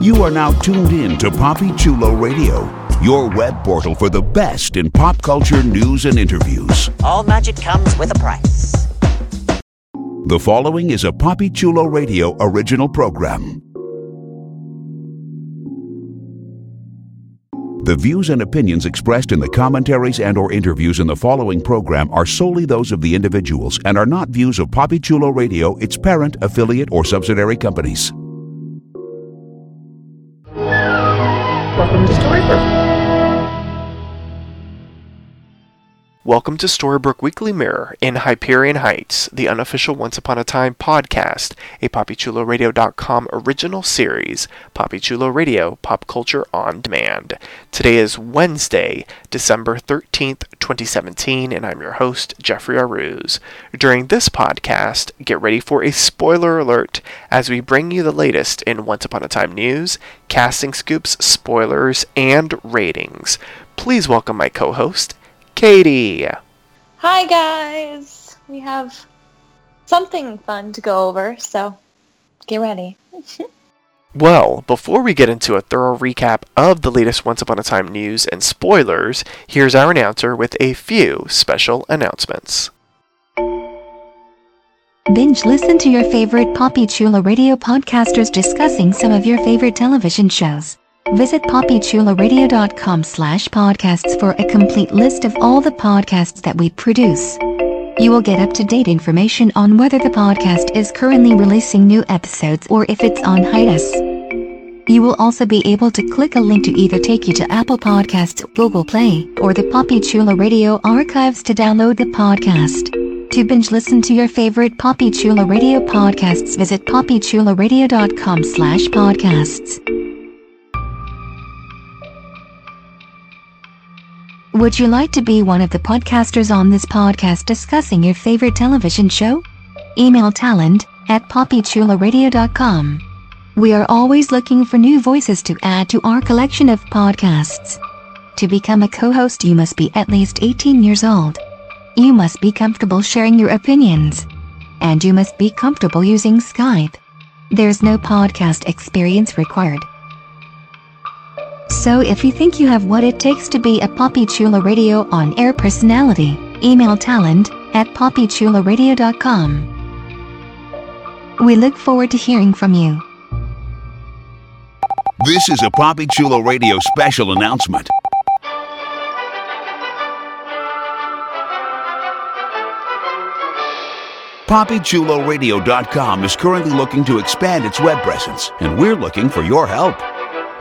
You are now tuned in to Poppy Chulo Radio, your web portal for the best in pop culture news and interviews. All magic comes with a price. The following is a Poppy Chulo Radio original program. The views and opinions expressed in the commentaries and or interviews in the following program are solely those of the individuals and are not views of Poppy Chulo Radio, its parent, affiliate, or subsidiary companies. To Storybook. Welcome to Storybrooke Weekly Mirror in Hyperion Heights, the unofficial Once Upon a Time podcast, a PoppyChuloRadio.com original series, Poppy Chulo Radio, Pop Culture on Demand. Today is Wednesday, December 13th, 2017, and I'm your host, Jeffrey Aruz. During this podcast, get ready for a spoiler alert as we bring you the latest in Once Upon a Time news, casting scoops, spoilers, and ratings. Please welcome my co-host, Katie. Hi guys! We have something fun to go over, so get ready. Well, before we get into a thorough recap of the latest Once Upon a Time news and spoilers, here's our announcer with a few special announcements. Binge listen to your favorite Poppy Chulo radio podcasters discussing some of your favorite television shows. Visit poppychuloradio.com slash podcasts for a complete list of all the podcasts that we produce. You will get up-to-date information on whether the podcast is currently releasing new episodes or if it's on hiatus. You will also be able to click a link to either take you to Apple Podcasts, Google Play, or the Poppy Chulo Radio archives to download the podcast. To binge listen to your favorite Poppy Chulo Radio podcasts, visit poppychuloradio.com slash podcasts. Would you like to be one of the podcasters on this podcast discussing your favorite television show? Email talent at poppychuloradio.com. We are always looking for new voices to add to our collection of podcasts. To become a co-host you must be at least 18 years old. You must be comfortable sharing your opinions. And you must be comfortable using Skype. There's no podcast experience required. So if you think you have what it takes to be a Poppy Chulo Radio on-air personality, email talent at poppychuloradio.com. We look forward to hearing from you. This is a Poppy Chulo Radio special announcement. PoppyChuloRadio.com is currently looking to expand its web presence, and we're looking for your help.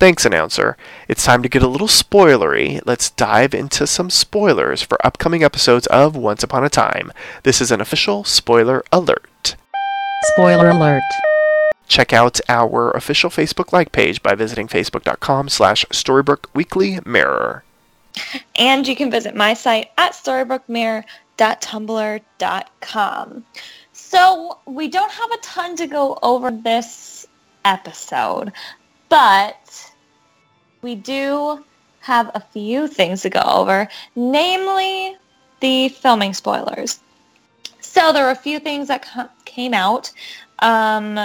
Thanks, announcer. It's time to get a little spoilery. Let's dive into some spoilers for upcoming episodes of Once Upon a Time. This is an official spoiler alert. Spoiler alert. Check out our official Facebook like page by visiting facebook.com slash Storybrooke Weekly Mirror. And you can visit my site at storybookmirror.tumblr.com. So we don't have a ton to go over this episode, but we do have a few things to go over, namely the filming spoilers. So there were a few things that came out, um,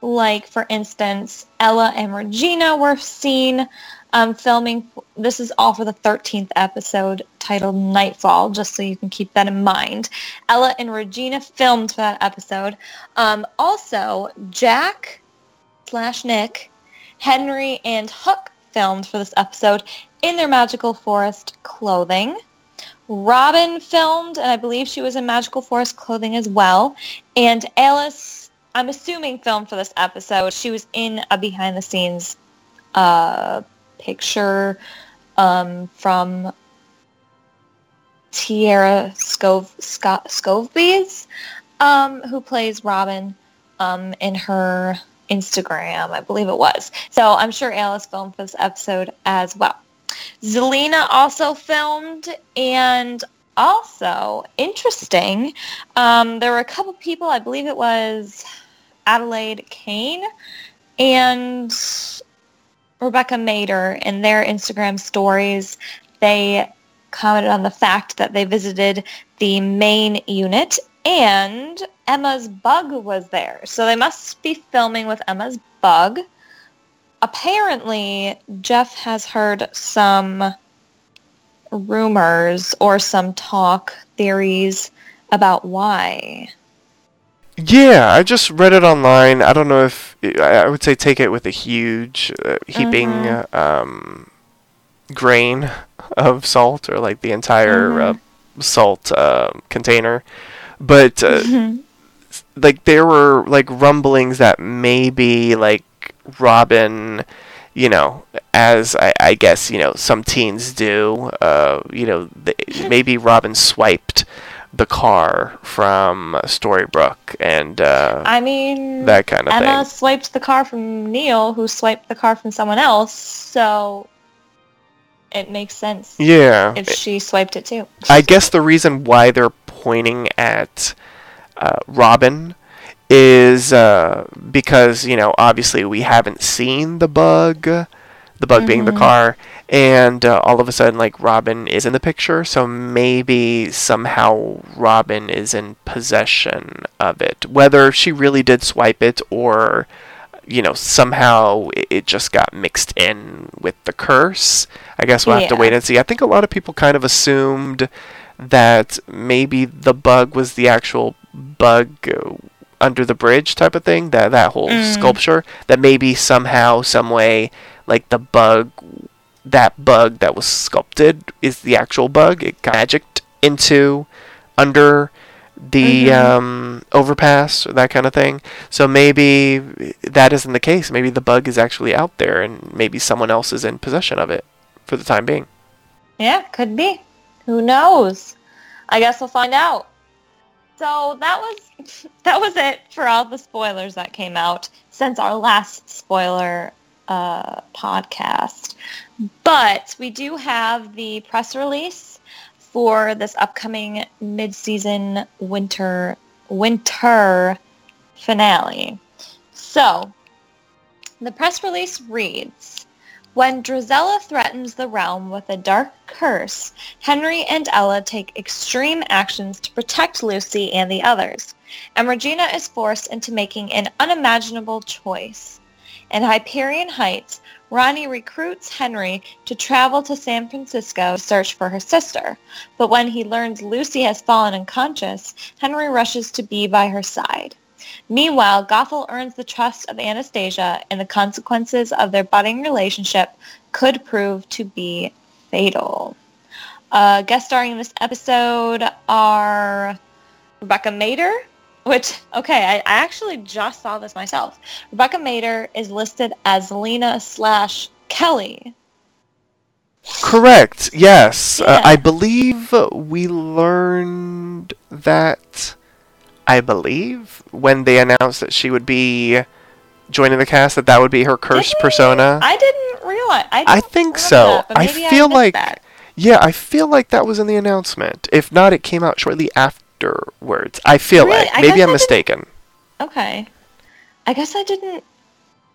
like for instance, Ella and Regina were seen um, filming. This is all for the 13th episode titled Knightfall, just so you can keep that in mind. Ella and Regina filmed for that episode. Um, also, Jack slash Nick, Henry, and Hook filmed for this episode in their magical forest clothing. Robin filmed, and I believe she was in magical forest clothing as well. And Alice, I'm assuming, filmed for this episode. She was in a behind-the-scenes uh, picture um, from Tiera Scove, Scovebees, um, who plays Robin um, in her Instagram, I believe it was. So I'm sure Alice filmed this episode as well. Zelena also filmed, and also interesting, um, there were a couple people, I believe it was Adelaide Kane and Rebecca Mader in their Instagram stories. They commented on the fact that they visited the main unit and Emma's bug was there. So they must be filming with Emma's bug. Apparently, Jeff has heard some rumors or some talk theories about why. Yeah, I just read it online. I don't know if I would say take it with a huge uh, heaping Mhm. um, grain of salt, or like the entire Mhm. uh, salt uh, container. But uh, like there were like rumblings that maybe like Robin, you know, as I, I guess you know some teens do, uh, you know, th- maybe Robin swiped the car from Storybrooke and uh, I mean, that kind of Emma thing. swiped the car from Neal, who swiped the car from someone else. So it makes sense Yeah, if she swiped it too. I guess the reason why they're pointing at uh, Robin is uh, because you know obviously we haven't seen the bug, the bug being the Mhm. car, and uh, all of a sudden like Robin is in the picture, so maybe somehow Robin is in possession of it, whether she really did swipe it or you know somehow it- it just got mixed in with the curse. I guess we'll have to wait and see. I think a lot of people kind of assumed that maybe the bug was the actual bug uh, under the bridge type of thing that that whole Mm. sculpture that maybe somehow some way like the bug that bug that was sculpted is the actual bug it got magicked into under the Mhm. um, overpass or that kind of thing so maybe that isn't the case maybe the bug is actually out there and maybe someone else is in possession of it for the time being Yeah, could be. Who knows? I guess we'll find out. So that was that was it for all the spoilers that came out since our last spoiler uh, podcast. But we do have the press release for this upcoming mid-season winter winter finale. So the press release reads. When Drizella threatens the realm with a dark curse, Henry and Ella take extreme actions to protect Lucy and the others, and Regina is forced into making an unimaginable choice. In Hyperion Heights, Ronnie recruits Henry to travel to San Francisco to search for her sister, but when he learns Lucy has fallen unconscious, Henry rushes to be by her side. Meanwhile, Gothel earns the trust of Anastasia, and the consequences of their budding relationship could prove to be fatal. Uh, guest starring in this episode are Rebecca Mader, which, okay, I, I actually just saw this myself. Rebecca Mader is listed as Lena slash Kelly. Correct. Yes. Uh, I believe we learned that. I believe when they announced that she would be joining the cast, that that would be her cursed Did persona. I didn't realize. I, I think so. that, I feel missed like- that. yeah, I feel like that was in the announcement. If not, it came out shortly afterwards. I feel Really? like I maybe I I'm didn't- mistaken. Okay. I guess I didn't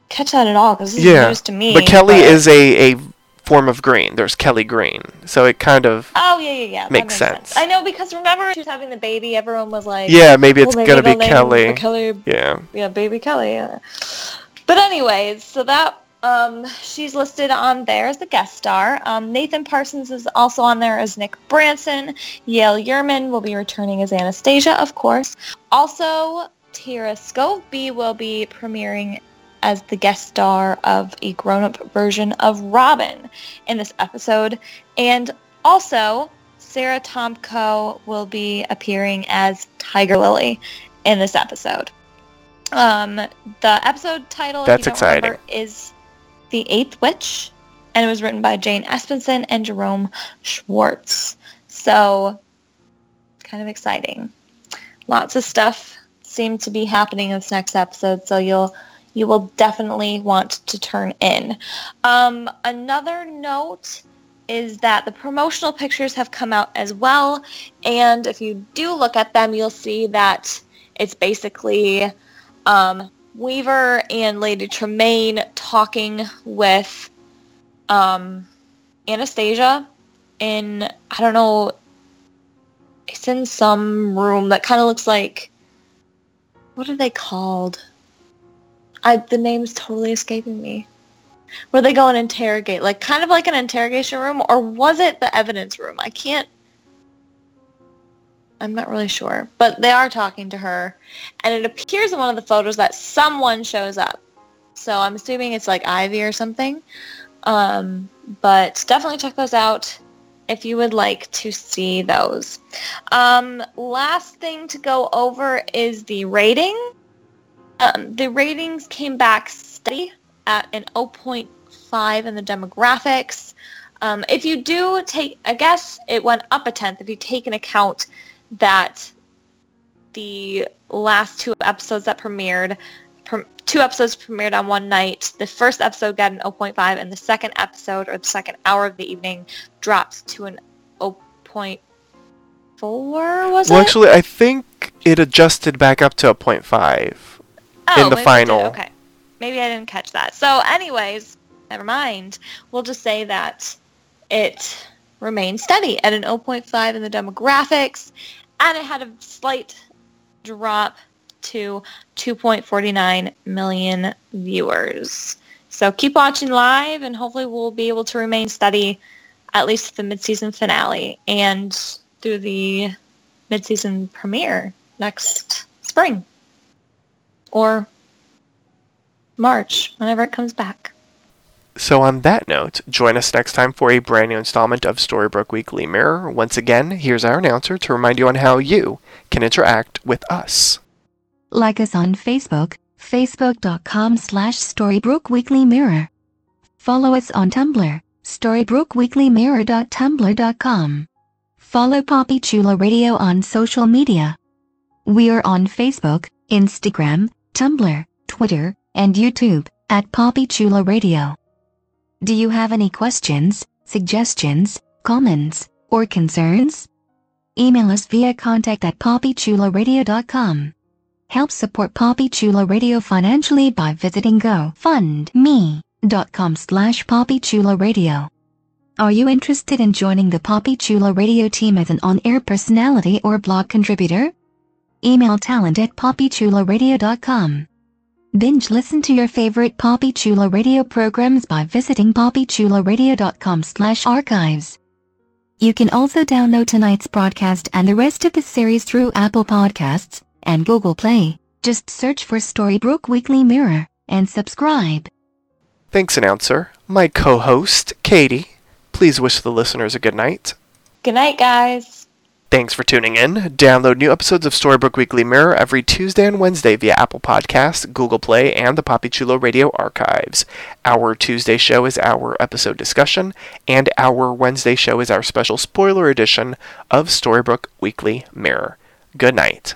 catch that at all because this Yeah, is news to me. but Kelly is a a form of green. There's Kelly Green, so it kind of Oh yeah, yeah, yeah. Makes makes sense. I know because remember she was having the baby. Everyone was like, yeah. Maybe well, it's maybe gonna be Kelly. Kelly, Yeah. yeah, baby Kelly. Yeah. But anyways, so that um, she's listed on there as the guest star. Um, Nathan Parsons is also on there as Nick Branson. Yael Yurman will be returning as Anastasia, of course. Also, Tiera Skovbye will be premiering as the guest star of a grown-up version of Robin in this episode. And also, Sara Tomko will be appearing as Tiger Lily in this episode. Um, the episode title, if That's you don't remember, exciting. is The Eighth Witch, and it was written by Jane Espenson and Jerome Schwartz. So, kind of exciting. Lots of stuff seemed to be happening in this next episode, so you'll you will definitely want to turn in. Um, another note is that the promotional pictures have come out as well. And if you do look at them, you'll see that it's basically um, Weaver and Lady Tremaine talking with um, Anastasia in, I don't know, it's in some room that kind of looks like, what are they called? I, the name's totally escaping me where they go and interrogate, like kind of like an interrogation room, or was it the evidence room? I can't. I'm not really sure, but they are talking to her, and it appears in one of the photos that someone shows up. So I'm assuming it's like Ivy or something. Um, but definitely check those out if you would like to see those. Um, last thing to go over is the rating. Um, the ratings came back steady at an 0.5 in the demographics. Um, if you do take, I guess it went up a tenth if you take into account that the last two episodes that premiered, two episodes premiered on one night. The first episode got an 0.5, and the second episode or the second hour of the evening dropped to an 0.4. Was it? well, it? actually, I think it adjusted back up to a 0.5 oh, in the final. Okay. Maybe I didn't catch that. So anyways, never mind. We'll just say that it remained steady at an 0.5 in the demographics, and it had a slight drop to 2.49 million viewers. So keep watching live, and hopefully we'll be able to remain steady at least the mid-season finale and through the mid-season premiere next spring. Or March, whenever it comes back. So, on that note, join us next time for a brand new installment of Storybrooke Weekly Mirror. Once again, here's our announcer to remind you on how you can interact with us. Like us on Facebook, facebook.com slash Storybrooke. Follow us on Tumblr, storybrookweeklymirror.tumblr.com. Follow Poppy Chulo Radio on social media. We are on Facebook, Instagram, Tumblr, Twitter, and YouTube at Poppy Chulo Radio. Do you have any questions, suggestions, comments, or concerns? Email us via contact at poppychuloradio.com. Help support Poppy Chulo Radio financially by visiting gofundme.com slash poppychuloradio. Are you interested in joining the Poppy Chulo Radio team as an on-air personality or blog contributor? Email talent at poppychuloradio.com. Binge listen to your favorite Poppy Chulo radio programs by visiting poppychuloradio.com slash archives. You can also download tonight's broadcast and the rest of the series through Apple Podcasts and Google Play. Just search for Storybrooke Weekly Mirror and subscribe. Thanks, announcer. My co-host, Katie. Please wish the listeners a good night. Good night, guys. Thanks for tuning in. Download new episodes of Storybrooke Weekly Mirror every Tuesday and Wednesday via Apple Podcasts, Google Play, and the Poppy Chulo Radio archives. Our Tuesday show is our episode discussion, and our Wednesday show is our special spoiler edition of Storybrooke Weekly Mirror. Good night.